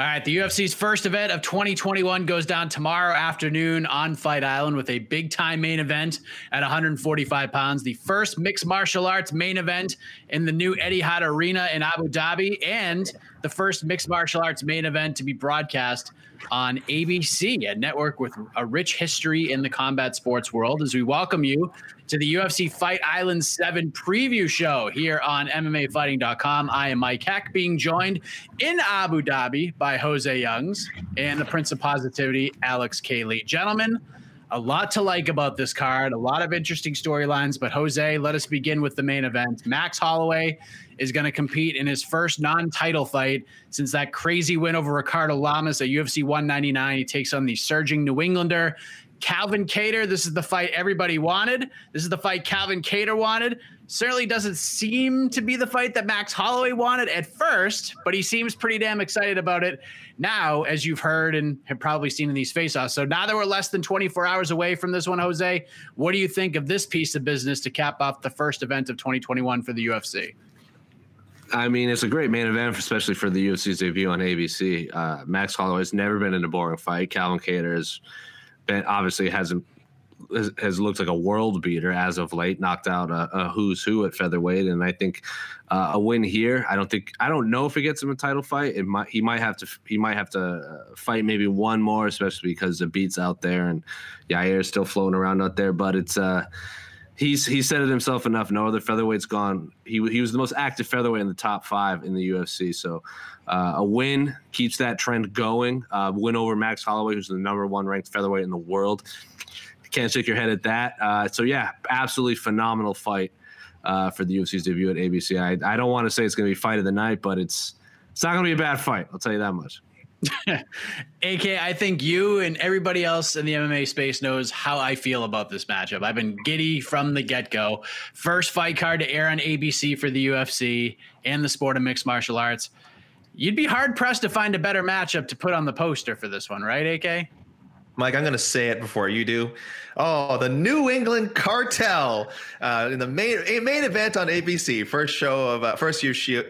All right, the UFC's first event of 2021 goes down tomorrow afternoon on Fight Island with a big time main event at 145 pounds. The first mixed martial arts main event in the new Eddie Etihad Arena in Abu Dhabi, and the first mixed martial arts main event to be broadcast on ABC, a network with a rich history in the combat sports world. As we welcome you to the UFC Fight Island 7 preview show here on MMAfighting.com. I am Mike Heck, being joined in Abu Dhabi by Jose Youngs and the Prince of Positivity, Alex K. Lee. Gentlemen, a lot to like about this card, a lot of interesting storylines. But Jose, let us begin with the main event. Max Holloway is going to compete in his first non-title fight since that crazy win over Ricardo Lamas at UFC 199. He takes on the surging New Englander. Calvin Kattar, this is the fight everybody wanted. This is the fight Calvin Kattar wanted. Certainly doesn't seem to be the fight that Max Holloway wanted at first, but he seems pretty damn excited about it now, as you've heard and have probably seen in these face-offs. So now that we're less than 24 hours away from this one, Jose, what do you think of this piece of business to cap off the first event of 2021 for the UFC? I mean, it's a great main event, especially for the UFC's debut on ABC. Uh, Max Holloway's never been in a boring fight. Calvin Kattar has been obviously hasn't has, looked like a world beater as of late. Knocked out a, a who's who at featherweight, and I think uh, a win here. I don't think I don't know if it gets him a title fight. It might he might have to he might have to uh, fight maybe one more, especially because the beats out there and Yair is still floating around out there. But it's uh he's he said it himself enough. No other featherweight's gone. He he was the most active featherweight in the top five in the UFC. So uh, a win keeps that trend going. Uh, win over Max Holloway, who's the number one ranked featherweight in the world. Can't shake your head at that. Uh, so yeah, absolutely phenomenal fight uh, for the UFC's debut at ABC. I, I don't want to say it's going to be fight of the night, but it's it's not going to be a bad fight. I'll tell you that much. AK, I think you and everybody else in the MMA space knows how I feel about this matchup. I've been giddy from the get go. First fight card to air on ABC for the UFC and the sport of mixed martial arts. You'd be hard pressed to find a better matchup to put on the poster for this one, right, AK? Mike, I'm going to say it before you do. Oh, the New England Cartel uh, in the main main event on ABC. First show of uh, first UFC,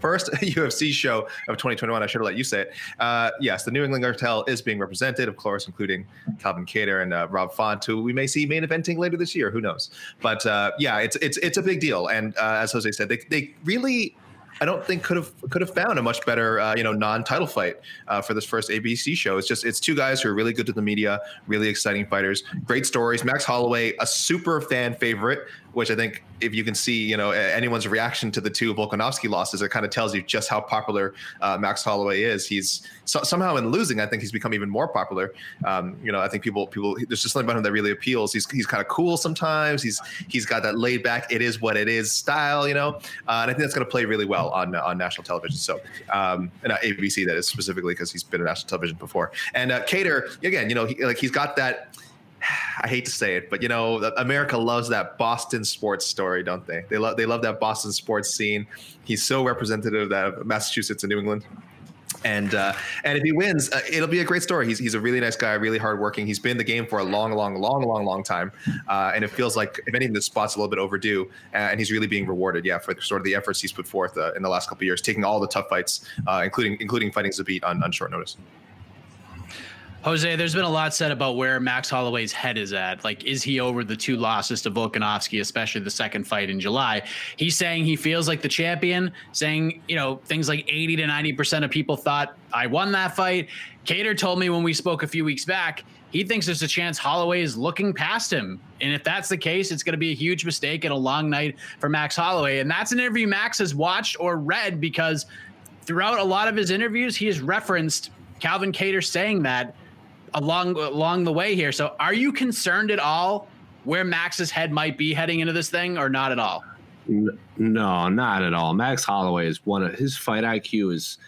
first UFC show of 2021. I should have let you say it. Uh, yes, the New England Cartel is being represented, of course, including Calvin Kattar and uh, Rob Font, who we may see main eventing later this year. Who knows? But uh, yeah, it's it's it's a big deal. And uh, as Jose said, they they really I don't think could have could have found a much better uh, you know non-title fight uh, for this first ABC show. It's just it's two guys who are really good to the media, really exciting fighters, great stories. Max Holloway, a super fan favorite which I think if you can see, you know, anyone's reaction to the two Volkanovski losses, it kind of tells you just how popular uh, Max Holloway is. He's so, somehow in losing, I think he's become even more popular. Um, you know, I think people, people, there's just something about him that really appeals. He's he's kind of cool sometimes. He's he's got that laid back, it is what it is style, you know, uh, and I think that's going to play really well on on national television. So, um, and uh, ABC that is specifically because he's been on national television before. And uh, Kattar, again, you know, he, like he's got that I hate to say it, but you know, America loves that Boston sports story, don't they? They love they love that Boston sports scene. He's so representative of Massachusetts and New England. and uh, and if he wins, uh, it'll be a great story. He's he's a really nice guy, really hardworking. He's been in the game for a long, long, long, long, long time, uh, and it feels like if anything, the spot's a little bit overdue, uh, and he's really being rewarded, yeah, for sort of the efforts he's put forth uh, in the last couple of years, taking all the tough fights, uh, including including fighting Zabit on, on short notice. Jose, there's been a lot said about where Max Holloway's head is at. Like, is he over the two losses to Volkanovski, especially the second fight in July? He's saying he feels like the champion, saying, you know, things like 80 to 90% of people thought I won that fight. Kattar told me when we spoke a few weeks back, he thinks there's a chance Holloway is looking past him. And if that's the case, it's going to be a huge mistake and a long night for Max Holloway. And that's an interview Max has watched or read because throughout a lot of his interviews, he has referenced Calvin Kattar saying that along along the way here. So, are you concerned at all where Max's head might be heading into this thing, or not at all? No, not at all. Max Holloway is one of his fight IQ is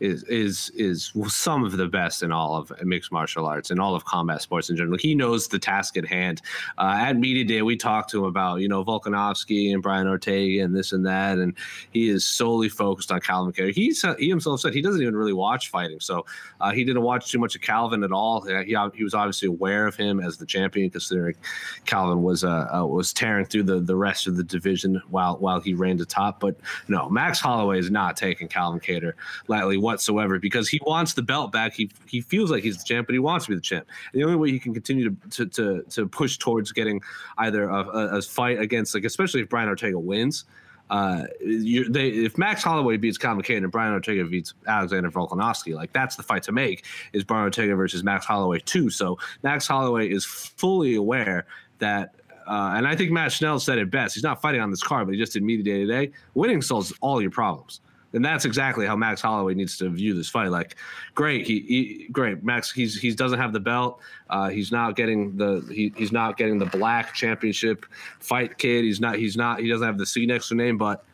is is is some of the best in all of mixed martial arts and all of combat sports in general. He knows the task at hand. Uh, at media day, we talked to him about you know Volkanovski and Brian Ortega and this and that, and he is solely focused on Calvin Kattar. He he himself said he doesn't even really watch fighting, so uh, he didn't watch too much of Calvin at all. He, he was obviously aware of him as the champion, considering Calvin was uh, uh, was tearing through the the rest of the division while while he reigned atop. But no, Max Holloway is not taking Calvin Kattar lightly whatsoever because he wants the belt back. He he feels like he's the champ, but he wants to be the champ. And the only way he can continue to to to, to push towards getting either a, a, a, fight against like especially if Brian Ortega wins. Uh, they, if Max Holloway beats Kattar and Brian Ortega beats Alexander Volkanovski, like that's the fight to make is Brian Ortega versus Max Holloway too. So Max Holloway is fully aware that uh, and I think Matt Schnell said it best. He's not fighting on this card, but he just did media day today. Winning solves all your problems. And that's exactly how Max Holloway needs to view this fight. Like, great, he, he great Max. He's he doesn't have the belt. Uh, he's not getting the he, he's not getting the black championship fight kid. He's not he's not he doesn't have the C next to name. But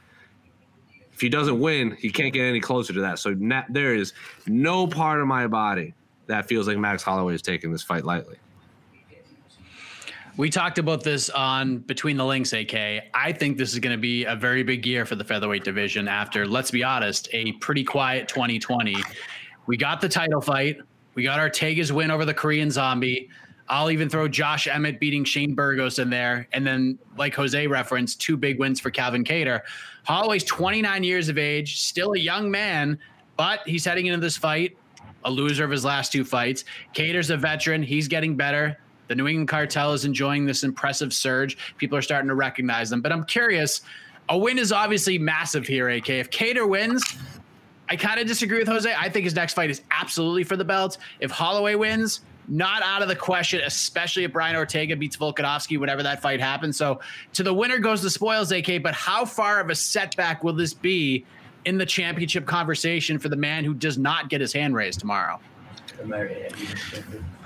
if he doesn't win, he can't get any closer to that. So na- there is no part of my body that feels like Max Holloway is taking this fight lightly. We talked about this on Between the Links, AK. I think this is going to be a very big year for the featherweight division after, let's be honest, a pretty quiet 2020. We got the title fight. We got Ortega's win over the Korean Zombie. I'll even throw Josh Emmett beating Shane Burgos in there. And then, like Jose referenced, two big wins for Calvin Kattar. Holloway's 29 years of age, still a young man, but he's heading into this fight, a loser of his last two fights. Kattar's a veteran. He's getting better. The New England cartel is enjoying this impressive surge. People are starting to recognize them. But I'm curious, a win is obviously massive here, AK. If Kattar wins, I kind of disagree with Jose. I think his next fight is absolutely for the belt. If Holloway wins, not out of the question, especially if Brian Ortega beats Volkanovski, whenever that fight happens. So to the winner goes the spoils, AK. But how far of a setback will this be in the championship conversation for the man who does not get his hand raised tomorrow?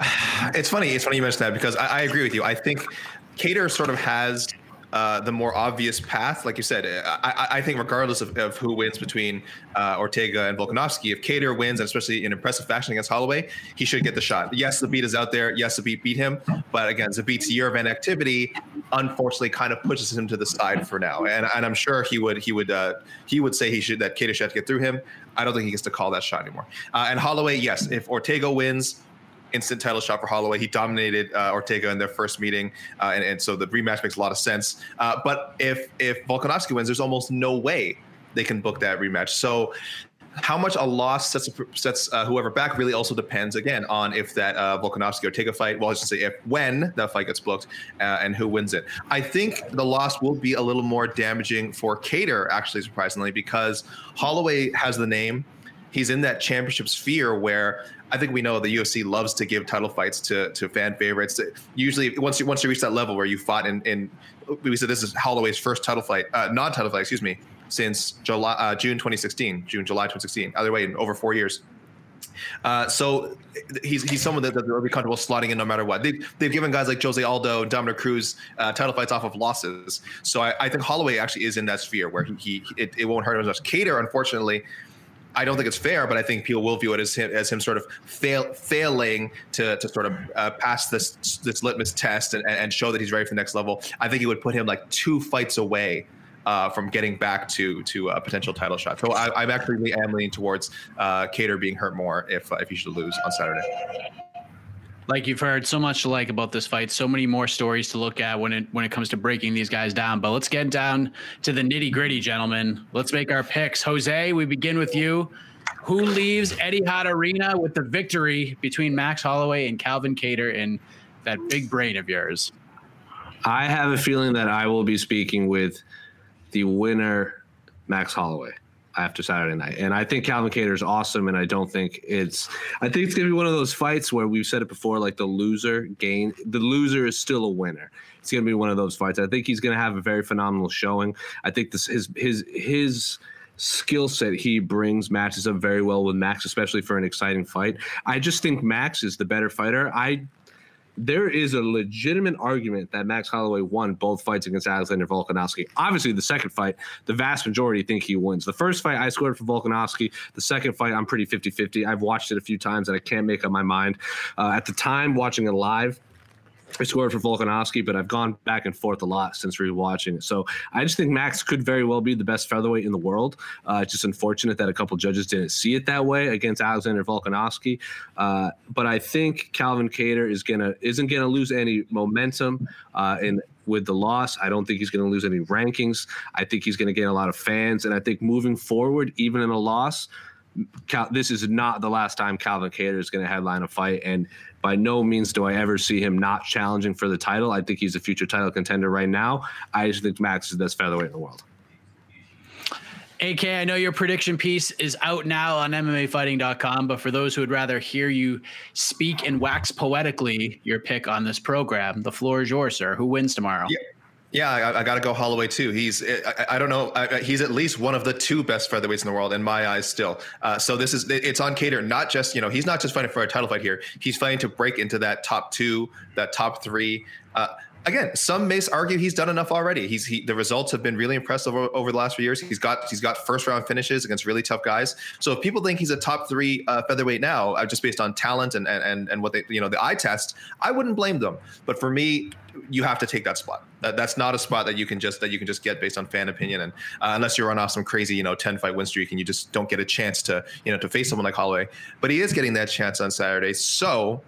It's funny. It's funny you mentioned that because I, I agree with you. I think Kattar sort of has uh, the more obvious path. Like you said, I, I think regardless of, of, who wins between uh, Ortega and Volkanovski, if Kattar wins, and especially in impressive fashion against Holloway, he should get the shot. Yes, Zabit is out there. Yes, Zabit beat beat him. But again, Zabit's year of inactivity unfortunately kind of pushes him to the side for now. And, and I'm sure he would he would uh, he would say he should that Kattar should have to get through him. I don't think he gets to call that shot anymore. Uh, and Holloway, yes, if Ortega wins, instant title shot for Holloway. He dominated uh, Ortega in their first meeting, uh, and, and, so the rematch makes a lot of sense. Uh, but if if Volkanovski wins, there's almost no way they can book that rematch. So. How much a loss sets sets uh, whoever back really also depends again on if that uh, Volkanovski Ortega fight. Well, I should say if when that fight gets booked uh, and who wins it. I think the loss will be a little more damaging for Kattar, actually, surprisingly, because Holloway has the name he's in that championship sphere where I think we know the UFC loves to give title fights to to fan favorites. Usually, once you once you reach that level where you fought in, in we said this is Holloway's first title fight, uh, non-title fight, excuse me, since July uh, June 2016, June July 2016. Either way, in over four years. Uh, so he's he's someone that, that they're really comfortable slotting in no matter what. They, they've given guys like Jose Aldo, Dominick Cruz uh, title fights off of losses. So I, I, think Holloway actually is in that sphere where he, he it, it won't hurt him as much. Kattar, unfortunately, I don't think it's fair, but I think people will view it as him, as him sort of fail, failing to, to sort of uh, pass this this litmus test and, and show that he's ready for the next level. I think it would put him like two fights away uh, from getting back to to a potential title shot. So I, am actually am leaning towards uh, Kattar being hurt more if uh, if he should lose on Saturday. Like you've heard so much to like about this fight, so many more stories to look at when it when it comes to breaking these guys down. But let's get down to the nitty gritty, gentlemen. Let's make our picks. Jose, we begin with you. Who leaves Etihad Arena with the victory between Max Holloway and Calvin Kattar in that big brain of yours? I have a feeling that I will be speaking with the winner, Max Holloway after Saturday night. And I think Calvin Kattar is awesome. And I don't think it's, I think it's going to be one of those fights where we've said it before, like the loser gain, the loser is still a winner. It's going to be one of those fights. I think he's going to have a very phenomenal showing. I think this, his, his, his, skill set he brings matches up very well with Max, especially for an exciting fight. I just think Max is the better fighter. I there is a legitimate argument that Max Holloway won both fights against Alexander Volkanovski. Obviously, the second fight, the vast majority think he wins. The first fight, I scored for Volkanovski. The second fight, I'm pretty 50 50. I've watched it a few times and I can't make up my mind. Uh, at the time, watching it live, I scored for Volkanovski, but I've gone back and forth a lot since rewatching it. So I just think Max could very well be the best featherweight in the world. Uh, it's just unfortunate that a couple judges didn't see it that way against Alexander Volkanovski. Uh, but I think Calvin Kattar is gonna isn't gonna lose any momentum uh, in with the loss. I don't think he's going to lose any rankings. I think he's going to gain a lot of fans, and I think moving forward, even in a loss, Cal- this is not the last time Calvin Kattar is going to headline a fight, and by no means do I ever see him not challenging for the title. I think he's a future title contender right now. I just think Max is the best featherweight in the world. AK, I know your prediction piece is out now on MMAfighting.com, but for those who would rather hear you speak and wax poetically your pick on this program, the floor is yours, sir. Who wins tomorrow? Yeah. Yeah, I, I got to go Holloway too. He's I, I don't know I, he's at least one of the two best featherweights in the world in my eyes still. Uh, so this is it's on Kattar. Not just you know he's not just fighting for a title fight here. He's fighting to break into that top two, that top three. Uh, again, some may argue he's done enough already. He's he, the results have been really impressive over, over, the last few years. He's got he's got first round finishes against really tough guys. So if people think he's a top three uh, featherweight now, uh, just based on talent and and and what they you know the eye test, I wouldn't blame them. But for me, you have to take that spot. That, that's not a spot that you can just that you can just get based on fan opinion, and uh, unless you're on off some crazy you know ten fight win streak and you just don't get a chance to you know to face someone like Holloway. But he is getting that chance on Saturday, so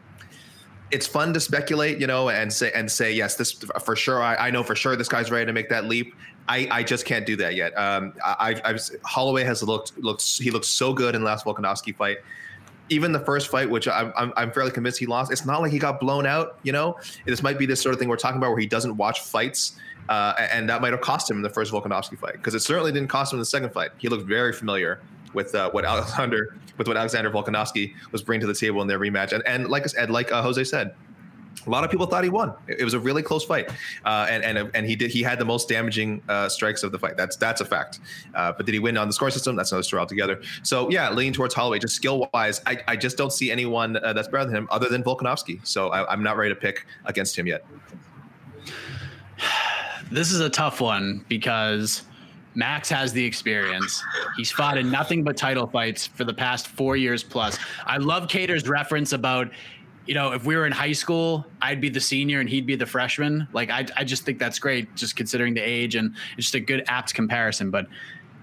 it's fun to speculate, you know, and say and say yes, this for sure. I, I know for sure this guy's ready to make that leap. I, I just can't do that yet. Um, I, I, Holloway has looked looked he looked so good in the last Volkanovski fight. Even the first fight, which I'm, I'm, I'm fairly convinced he lost, it's not like he got blown out. You know, this might be this sort of thing we're talking about where he doesn't watch fights, uh, and that might have cost him in the first Volkanovski fight because it certainly didn't cost him in the second fight. He looked very familiar with uh, what Alexander with what Alexander Volkanovski was bringing to the table in their rematch. And and like and like uh, Jose said, a lot of people thought he won. It was a really close fight, uh, and and and he did. He had the most damaging uh, strikes of the fight. That's that's a fact. Uh, but did he win on the score system? That's another story altogether. So yeah, leaning towards Holloway. Just skill wise, I, I just don't see anyone uh, that's better than him other than Volkanovski. So I, am not ready to pick against him yet. This is a tough one because Max has the experience. He's fought in nothing but title fights for the past four years plus. I love Kattar's reference about, you know, if we were in high school, I'd be the senior and he'd be the freshman. Like, I, I just think that's great, just considering the age and it's just a good apt comparison. But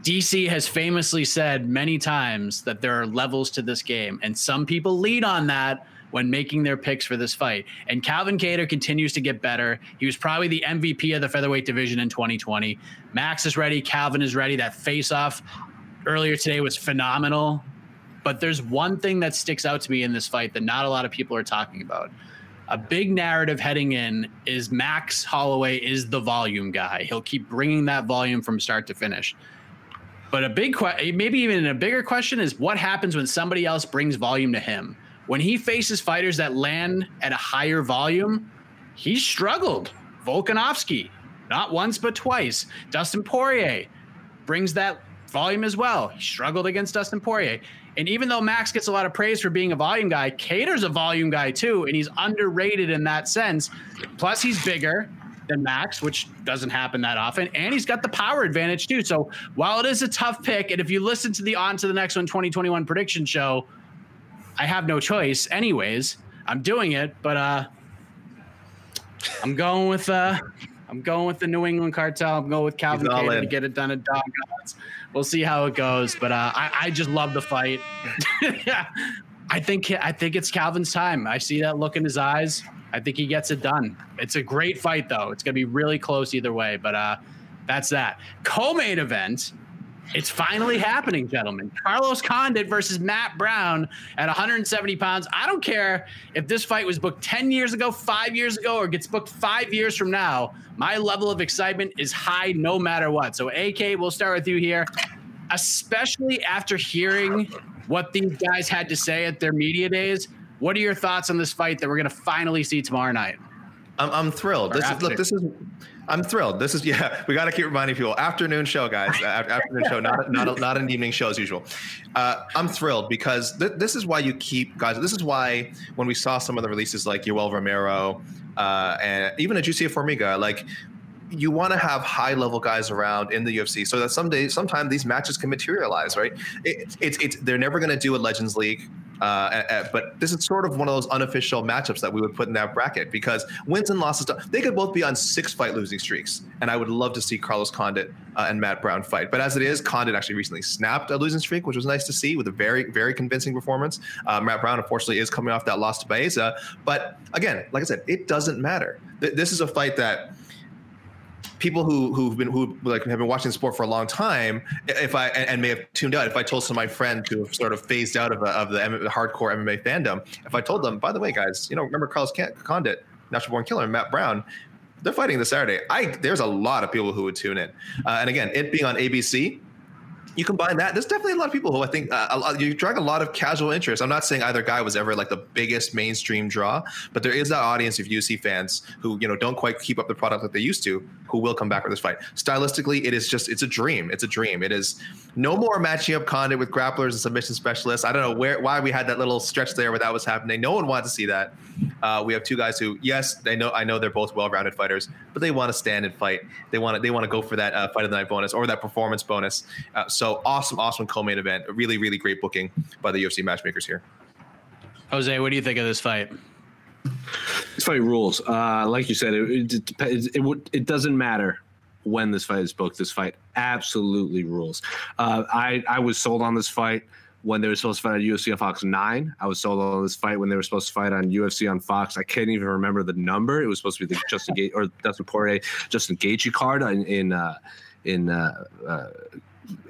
DC has famously said many times that there are levels to this game, and some people lead on that when making their picks for this fight. And Calvin Kattar continues to get better. He was probably the MVP of the featherweight division in 2020. Max is ready. Calvin is ready. That face off earlier today was phenomenal. But there's one thing that sticks out to me in this fight that not a lot of people are talking about. A big narrative heading in is Max Holloway is the volume guy. He'll keep bringing that volume from start to finish. But a big question, maybe even a bigger question, is what happens when somebody else brings volume to him? When he faces fighters that land at a higher volume, he struggled. Volkanovski, not once but twice. Dustin Poirier brings that volume as well. He struggled against Dustin Poirier. And even though Max gets a lot of praise for being a volume guy, Kattar's a volume guy too, and he's underrated in that sense. Plus, he's bigger than Max, which doesn't happen that often, and he's got the power advantage too. So while it is a tough pick, and if you listen to the On to the Next One 2021 prediction show, I have no choice, anyways. I'm doing it, but uh, I'm going with uh, I'm going with the New England cartel. I'm going with Calvin He's all Kattar in. to get it done at Dog. We'll see how it goes, but uh, I, I just love the fight. yeah, I think I think it's Calvin's time. I see that look in his eyes. I think he gets it done. It's a great fight, though. It's gonna be really close either way. But uh, that's that. Co-main event. It's finally happening, gentlemen. Carlos Condit versus Matt Brown at 170 pounds. I don't care if this fight was booked 10 years ago, five years ago, or gets booked five years from now. My level of excitement is high no matter what. So, AK, we'll start with you here, especially after hearing what these guys had to say at their media days. What are your thoughts on this fight that we're going to finally see tomorrow night? I'm, I'm thrilled. Or This is look. This is. I'm thrilled. This is yeah. We got to keep reminding people. Afternoon show, guys. Afternoon show, not not not an evening show as usual. Uh, I'm thrilled because th- this is why you keep guys. This is why when we saw some of the releases like Yoel Romero uh, and even a Jussier Formiga, like you want to have high level guys around in the UFC so that someday, sometime these matches can materialize, right? It, it's it's they're never going to do a Legends League. Uh, uh, but this is sort of one of those unofficial matchups that we would put in that bracket because wins and losses, they could both be on six fight losing streaks. And I would love to see Carlos Condit uh, and Matt Brown fight. But as it is, Condit actually recently snapped a losing streak, which was nice to see with a very, very convincing performance. Uh, Matt Brown, unfortunately, is coming off that loss to Baeza. But again, like I said, it doesn't matter. Th- this is a fight that people who who've been who like have been watching the sport for a long time, if I and, and may have tuned out, if I told some of my friends who have sort of phased out of, of the M- hardcore MMA fandom, if I told them, by the way, guys, you know, remember Carlos Condit, Natural Born Killer, and Matt Brown, they're fighting this Saturday. I there's a lot of people who would tune in, uh, and again, it being on ABC. You combine that. There's definitely a lot of people who I think uh, you drag a lot of casual interest. I'm not saying either guy was ever like the biggest mainstream draw, but there is that audience of UFC fans who you know don't quite keep up the product like they used to, who will come back for this fight. Stylistically, it is just it's a dream. It's a dream. It is no more matching up Condit with grapplers and submission specialists. I don't know where why we had that little stretch there where that was happening. No one wanted to see that. Uh, we have two guys who, yes, they know I know they're both well-rounded fighters, but they want to stand and fight. They want to they want to go for that uh, fight of the night bonus or that performance bonus. Uh, so awesome, awesome co-main event. A really, really great booking by the UFC matchmakers here. Jose, what do you think of this fight? This fight rules. Uh, like you said, it it, depends- it would it doesn't matter when this fight is booked. This fight absolutely rules. Uh, I I was sold on this fight when they were supposed to fight on UFC on Fox Nine. I was sold on this fight when they were supposed to fight on UFC on Fox. I can't even remember the number. It was supposed to be the Justin Gaethje or Dustin Poirier Justin Gaethje card in in uh, in. Uh, uh,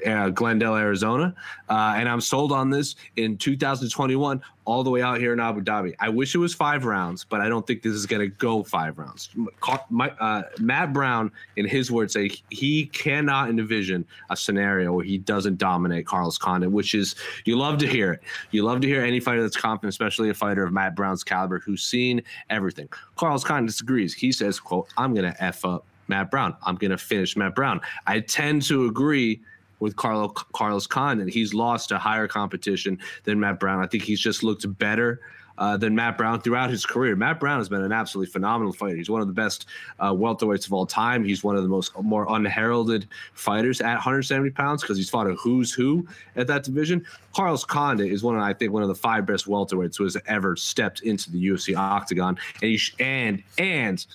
uh, Glendale, Arizona, uh, and I'm sold on this in 2021, all the way out here in Abu Dhabi. I wish it was five rounds, but I don't think this is going to go five rounds. My, uh, Matt Brown, in his words, say he cannot envision a scenario where he doesn't dominate Carlos Condit, which is you love to hear it. You love to hear any fighter that's confident, especially a fighter of Matt Brown's caliber who's seen everything. Carlos Condit disagrees. He says, "quote I'm going to f up." Matt Brown. I'm going to finish Matt Brown. I tend to agree with Carlo, Carlos Condit. He's lost to higher competition than Matt Brown. I think he's just looked better uh, than Matt Brown throughout his career. Matt Brown has been an absolutely phenomenal fighter. He's one of the best uh, welterweights of all time. He's one of the most more unheralded fighters at 170 pounds because he's fought a who's who at that division. Carlos Condit is one of I think one of the five best welterweights who has ever stepped into the UFC octagon, and sh- and and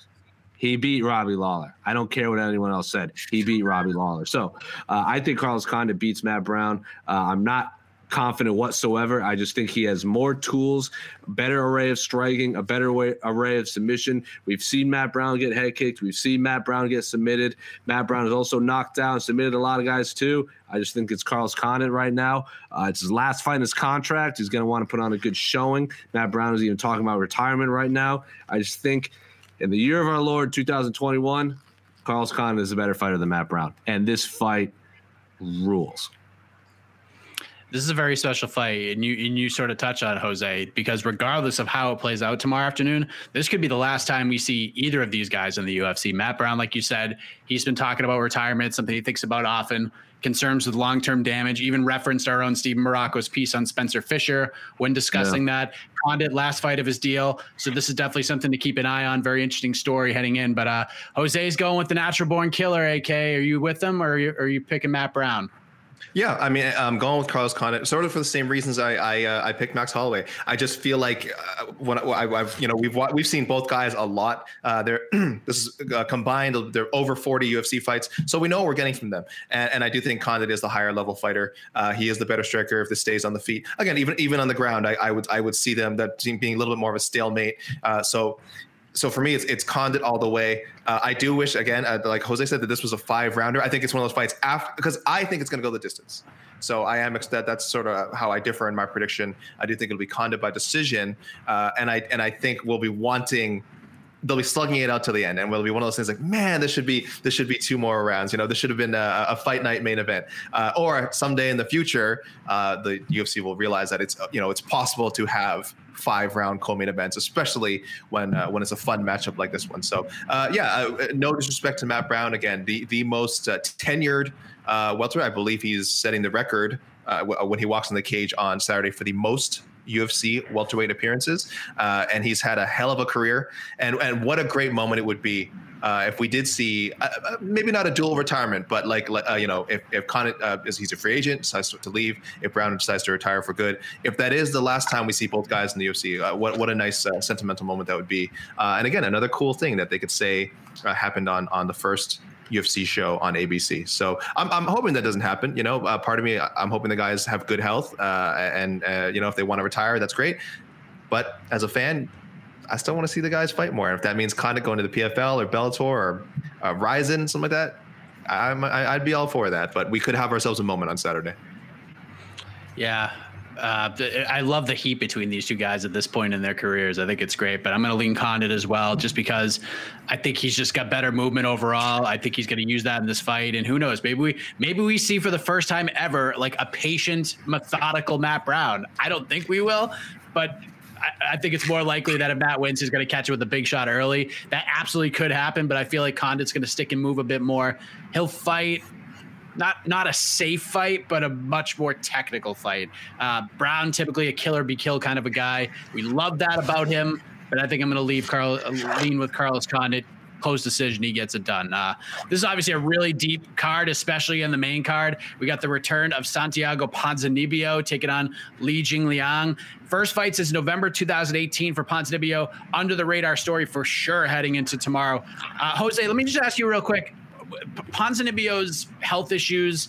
he beat Robbie Lawler. I don't care what anyone else said. He beat Robbie Lawler. So uh, I think Carlos Condit beats Matt Brown. Uh, I'm not confident whatsoever. I just think he has more tools, better array of striking, a better way, array of submission. We've seen Matt Brown get head kicked. We've seen Matt Brown get submitted. Matt Brown is also knocked down, submitted a lot of guys too. I just think it's Carlos Condit right now. Uh, it's his last fight in his contract. He's going to want to put on a good showing. Matt Brown is even talking about retirement right now. I just think in the year of our Lord 2021, Carlos Condit is a better fighter than Matt Brown, and this fight rules. This is a very special fight, and you and you sort of touch on Jose, because regardless of how it plays out tomorrow afternoon, this could be the last time we see either of these guys in the UFC. Matt Brown, like you said, he's been talking about retirement, something he thinks about often. Concerns with long-term damage, even referenced our own Steven Marrocco's piece on Spencer Fisher when discussing that. Condit last fight of his deal, so this is definitely something to keep an eye on. Very interesting story heading in. But uh, Jose's going with the natural born killer. AK, are you with him, or are you, are you picking Matt Brown? Yeah, I mean, I'm going with Carlos Condit, sort of for the same reasons I I, uh, I picked Max Holloway. I just feel like uh, when I, have you know we've we've seen both guys a lot. Uh, they're this is uh, combined. They're over 40 UFC fights, so we know what we're getting from them. And, and I do think Condit is the higher level fighter. Uh, he is the better striker if this stays on the feet. Again, even even on the ground, I, I would I would see them that being a little bit more of a stalemate. Uh, so so for me, it's it's Condit all the way. Uh, I do wish again, uh, like Jose said, that this was a five rounder. I think it's one of those fights after because I think it's going to go the distance. So I am that that's sort of how I differ in my prediction. I do think it'll be Condit by decision, uh, and I and I think we'll be wanting they'll be slugging it out to the end, and it'll be one of those things like, man, this should be this should be two more rounds. You know, this should have been a, a fight night main event, uh, or someday in the future, uh, the UFC will realize that it's you know it's possible to have five round co-main events, especially when uh, when it's a fun matchup like this one. So uh, yeah, uh, no disrespect to Matt Brown. Again, the the most uh, tenured uh, welterweight. I believe he's setting the record uh, when he walks in the cage on Saturday for the most UFC welterweight appearances, uh, and he's had a hell of a career. And and what a great moment it would be uh, if we did see uh, uh maybe not a dual retirement, but like uh, you know if if Condit uh, is he's a free agent decides to leave, if Brown decides to retire for good, if that is the last time we see both guys in the UFC, what what a nice sentimental moment that would be. and again, another cool thing that they could say happened on on the first UFC show on ABC. So I'm, I'm hoping that doesn't happen. You know, uh, part of me, I'm hoping the guys have good health, uh, and uh, you know, if they want to retire, that's great. But as a fan, I still want to see the guys fight more. And if that means kind of going to the PFL or Bellator or uh, Rizin, something like that, I'm, I'd be all for that. But we could have ourselves a moment on Saturday. Yeah, uh, I love the heat between these two guys at this point in their careers. I think it's great, but I'm going to lean Condit as well, just because I think he's just got better movement overall. I think he's going to use that in this fight, and who knows? Maybe we maybe we see for the first time ever like a patient, methodical Matt Brown. I don't think we will, but I, think it's more likely that if Matt wins, he's going to catch it with a big shot early. That absolutely could happen, but I feel like Condit's going to stick and move a bit more. He'll fight not not a safe fight, but a much more technical fight. Uh, Brown typically a killer be kill kind of a guy. We love that about him, but I think I'm going to leave Carl lean with Carlos Condit. Close decision, he gets it done. Uh, this is obviously a really deep card, especially in the main card. We got the return of Santiago Ponzinibbio taking on Li Jingliang. First fight since November 2018 for Ponzinibbio. Under the radar story for sure heading into tomorrow. Uh, Jose, let me just ask you real quick Ponzinibbio's health issues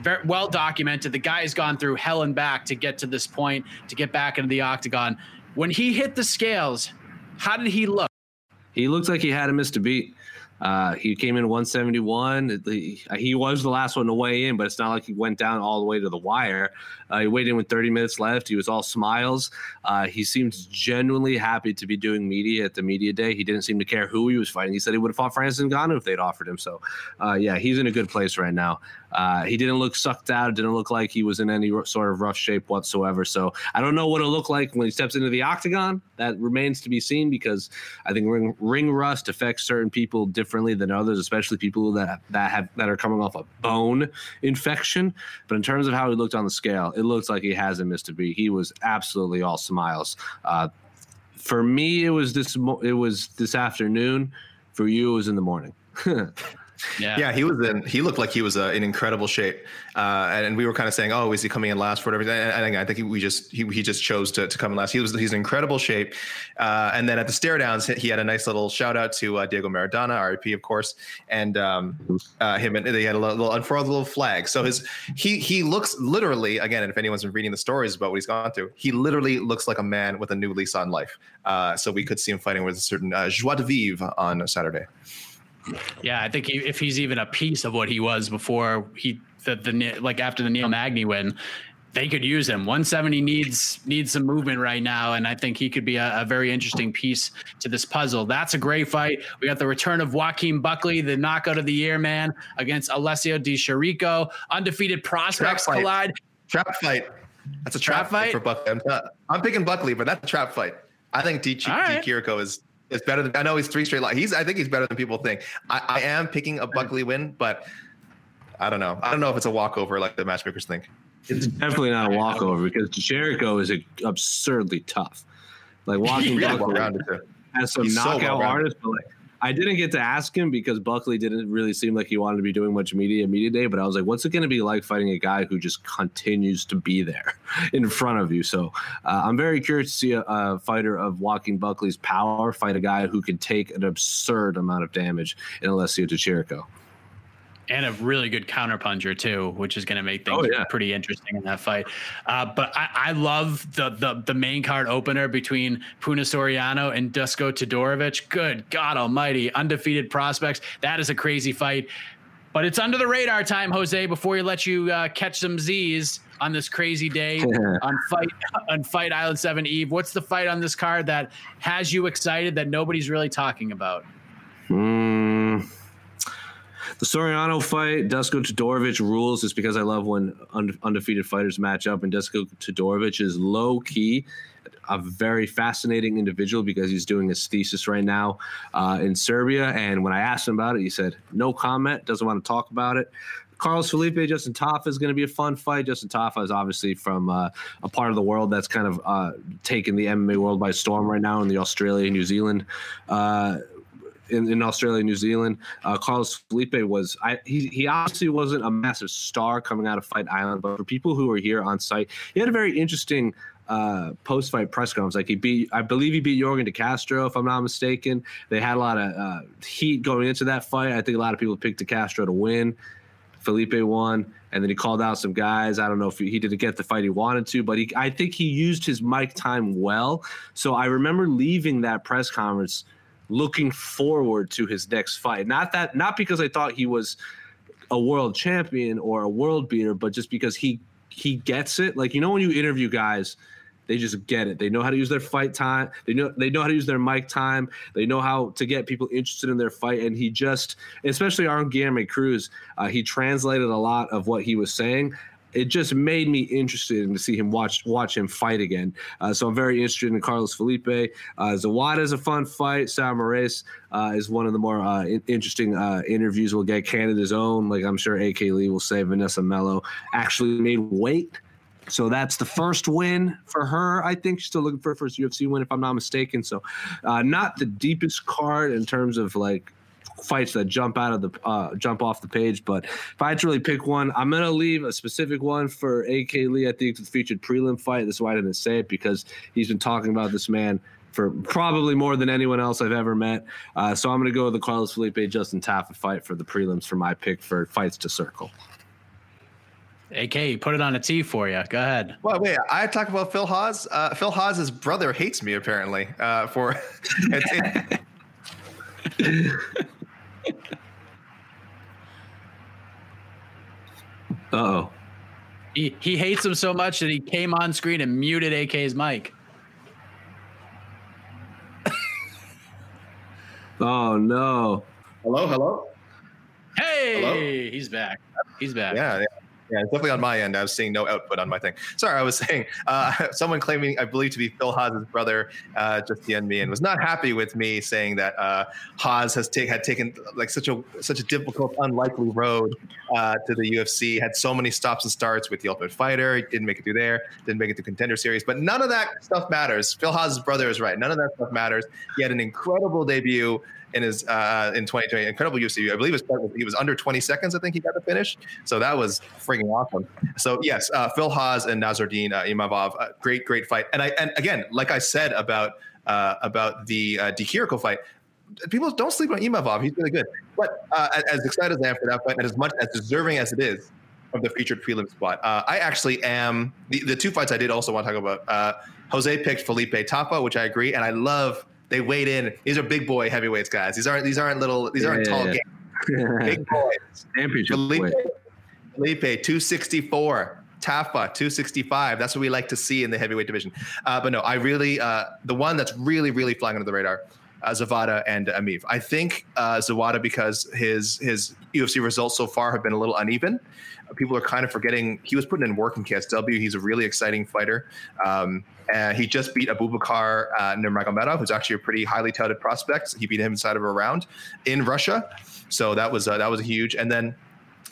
very well documented. The guy has gone through hell and back to get to this point, to get back into the octagon. When he hit the scales, how did he look? He looked like he had a missed a beat. Uh, he came in 171. He was the last one to weigh in, but it's not like he went down all the way to the wire. Uh, he weighed in with 30 minutes left. He was all smiles. Uh, he seemed genuinely happy to be doing media at the media day. He didn't seem to care who he was fighting. He said he would have fought Francis Ngannou if they'd offered him. So, uh, yeah, he's in a good place right now. Uh, he didn't look sucked out. Didn't look like he was in any sort of rough shape whatsoever. So I don't know what it'll look like when he steps into the octagon. That remains to be seen because I think ring, ring rust affects certain people differently than others, especially people that that have that are coming off a bone infection. But in terms of how he looked on the scale, it looks like he hasn't missed a beat. He was absolutely all smiles. Uh, for me, it was this. It was this afternoon. For you, it was in the morning. Yeah. yeah, he was in. He looked like he was uh, in incredible shape, uh, and, and, we were kind of saying, "Oh, is he coming in last for whatever?" And I think I think he, we just he, he just chose to, to come in last. He was he's in incredible shape, uh, and then at the stare downs, he had a nice little shout out to uh, Diego Maradona, RIP, of course, and um, uh, him and they had a little, little unfurled little flag. So his he he looks literally again, and if anyone's been reading the stories about what he's gone through, he literally looks like a man with a new lease on life. Uh, so we could see him fighting with a certain joie de vivre on Saturday. Yeah, I think he, if he's even a piece of what he was before he the, the like after the Neil Magny win, they could use him. 170 needs needs some movement right now, and I think he could be a, a, very interesting piece to this puzzle. That's a great fight. We got the return of Joaquin Buckley, the knockout of the year man, against Alessio Di Chirico. Undefeated prospects trap collide. Trap fight. That's a trap, trap fight for Buckley. I'm, uh, I'm, picking Buckley, but that's a trap fight. I think Di, Ch- right. Di Chirico is it's better than I know he's three straight. Like he's I think he's better than people think. I, I am picking a Buckley win, but I don't know. I don't know if it's a walkover like the matchmakers think. It's definitely not a walkover because Jericho is absurdly tough. Like walking really Buckley has some he's knockout so artists, but like I didn't get to ask him because Buckley didn't really seem like he wanted to be doing much media media day. But I was like, what's it going to be like fighting a guy who just continues to be there in front of you? So uh, I'm very curious to see a, a, fighter of Joaquin Buckley's power fight a guy who can take an absurd amount of damage in Alessio Di Chirico and a really good counterpuncher too, which is going to make things oh, yeah. pretty interesting in that fight. Uh, but I, I, love the, the the main card opener between Puna Soriano and Dusko Todorovic. Good God Almighty, undefeated prospects. That is a crazy fight. But it's under the radar time, Jose. Before we let you uh, catch some Z's on this crazy day on fight on Fight Island Seven Eve. What's the fight on this card that has you excited that nobody's really talking about? Hmm the Soriano fight, Dusko Todorovic rules just because I love when undefeated fighters match up, and Dusko Todorovic is low key a very fascinating individual because he's doing his thesis right now uh, in Serbia. And when I asked him about it, he said no comment, doesn't want to talk about it. Carlos Felipe, Justin Tafa is going to be a fun fight. Justin Tafa is obviously from uh, a part of the world that's kind of uh, taken the MMA world by storm right now in the Australia, New Zealand uh, in, in Australia, New Zealand. Uh, Carlos Felipe was I, he he obviously wasn't a massive star coming out of Fight Island, but for people who were here on site, he had a very interesting uh, post fight press conference. Like he beat, I believe he beat Yorgan De Castro, if I'm not mistaken. They had a lot of uh, heat going into that fight. I think a lot of people picked De Castro to win. Felipe won, and then he called out some guys. I don't know if he, he didn't get the fight he wanted to, but he, I think he used his mic time well. So I remember leaving that press conference looking forward to his next fight. Not that not because I thought he was a world champion or a world beater, but just because he he gets it. Like you know when you interview guys, they just get it. They know how to use their fight time. They know they know how to use their mic time. They know how to get people interested in their fight. And he just, especially on Guilherme Cruz, uh, he translated a lot of what he was saying it just made me interested in to see him watch watch him fight again. Uh, so I'm very interested in Carlos Felipe. Uh, Zawada is a fun fight. Sal Moraes uh, is one of the more uh, in- interesting uh, interviews. We'll get Canada's own, like I'm sure AK Lee will say. Vanessa Melo actually made weight. So that's the first win for her. I think she's still looking for her first UFC win, if I'm not mistaken. So, uh, not the deepest card in terms of like fights that jump out of the uh, jump off the page. But if I had to really pick one, I'm gonna leave a specific one for AK Lee. I think it's the featured prelim fight. That's why I didn't say it because he's been talking about this man for probably more than anyone else I've ever met. Uh, so I'm gonna go with the Carlos Felipe Justin Tafa fight for the prelims for my pick for fights to circle. AK, put it on a T for you. Go ahead. Well, wait, I talk about Phil Hawes. Uh, Phil Hawes's brother hates me apparently uh, for. It's, it, oh. He, he hates him so much that he came on screen and muted AK's mic. oh no. Hello, hello. Hey, hello? he's back. He's back. Yeah, yeah. Yeah, definitely on my end. I was seeing no output on my thing. Sorry, I was saying uh, someone claiming I believe to be Phil Hawes's brother uh, just DM'd me and was not happy with me saying that uh, Hawes has had taken like such a such a difficult, unlikely road uh, to the UFC. Had so many stops and starts with the Ultimate Fighter. Didn't make it through there. Didn't make it to Contender Series. But none of that stuff matters. Phil Hawes's brother is right. None of that stuff matters. He had an incredible debut in his uh, in 2020. Incredible UFC. I believe was, he was under 20 seconds. I think he got the finish. So that was freaking awesome. So yes, uh, Phil Hawes and Nassourdine uh, Imavov, uh, great great fight. And I and again, like I said about uh, about the uh, fight. People don't sleep on Imavov. He's really good. But uh, as excited as I am for that fight, and as much as deserving as it is of the featured prelim spot, uh, I actually am. The, the two fights I did also want to talk about. Jose picked Felipe Tafa, which I agree, and I love they weighed in. These are big boy heavyweights, guys. These aren't these aren't little. These aren't yeah, tall. Yeah. big boys. Championship. Felipe, Felipe, two sixty four. Tafa, 265. That's what we like to see in the heavyweight division. Uh, but no, I really, uh, the one that's really, really flying under the radar, uh, Zawada and Emeev. I think uh, Zawada because his his UFC results so far have been a little uneven. People are kind of forgetting he was putting in work in KSW. He's a really exciting fighter. Um, uh, he just beat Abubakar uh, Nurmagomedov, who's actually a pretty highly touted prospect. He beat him inside of a round in Russia, so that was uh, that was huge. And then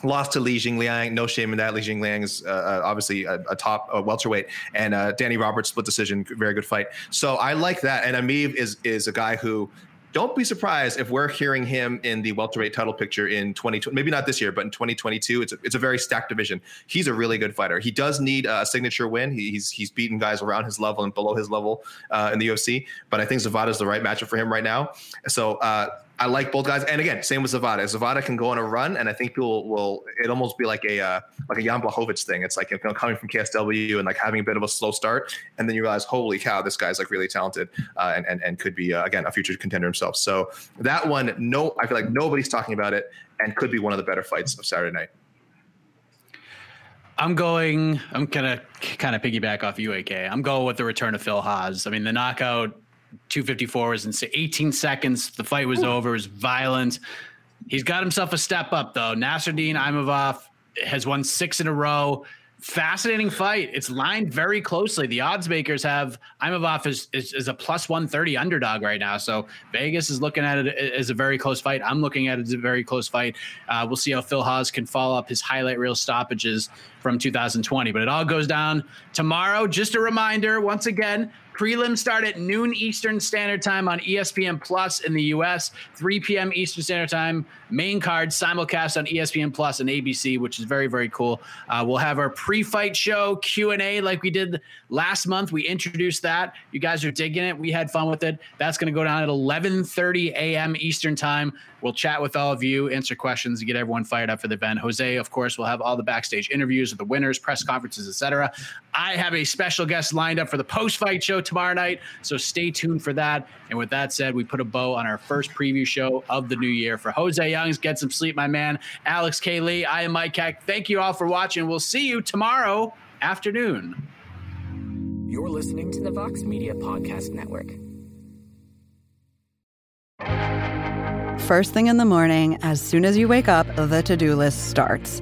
lost to Li Jingliang. No shame in that. Li Jingliang is uh, uh, obviously a, a top uh, welterweight, and uh, Danny Roberts split decision, very good fight. So I like that. And Emeev is is a guy who don't be surprised if we're hearing him in the welterweight title picture in 2020. Maybe not this year, but in 2022. It's a, it's a very stacked division. He's a really good fighter. He does need a signature win. He, he's he's beaten guys around his level and below his level uh, in the UFC. But I think Zawada is the right matchup for him right now. So uh, I like both guys. And again, same with Zawada. Zawada can go on a run, and I think people will. It almost be like a uh, like a Jan Blachowicz thing. It's like you know, coming from KSW and like having a bit of a slow start, and then you realize, holy cow, this guy's like really talented, uh, and, and and could be uh, again a future contender himself. So that one, no, I feel like nobody's talking about it, and could be one of the better fights of Saturday night. I'm going. I'm gonna kind of piggyback off UAK. I'm going with the return of Phil Hawes. I mean, the knockout 254 was in 18 seconds. The fight was Ooh. over. It was violent. He's got himself a step up though. Nassourdine Imavov has won six in a row. Fascinating fight. It's lined very closely. The odds makers have Imavov is, is, is a plus 130 underdog right now. So Vegas is looking at it as a very close fight. I'm looking at it as a very close fight. Uh, we'll see how Phil Hawes can follow up his highlight reel stoppages from 2020. But it all goes down tomorrow. Just a reminder once again, Prelims start at noon Eastern Standard Time on ESPN Plus in the US, 3 p.m. Eastern Standard Time. Main card simulcast on ESPN Plus and ABC, which is very very cool. Uh, we'll have our pre-fight show Q and A like we did last month. We introduced that. You guys are digging it. We had fun with it. That's going to go down at 11:30 a.m. Eastern Time. We'll chat with all of you, answer questions, and get everyone fired up for the event. Jose, of course, will have all the backstage interviews with the winners, press conferences, etc. I have a special guest lined up for the post-fight show tomorrow night, so stay tuned for that. And with that said, we put a bow on our first preview show of the new year. For Jose Youngs, get some sleep, my man. Alex K. Lee, I am Mike Heck. Thank you all for watching. We'll see you tomorrow afternoon. You're listening to the Vox Media Podcast Network. First thing in the morning, as soon as you wake up, the to do list starts.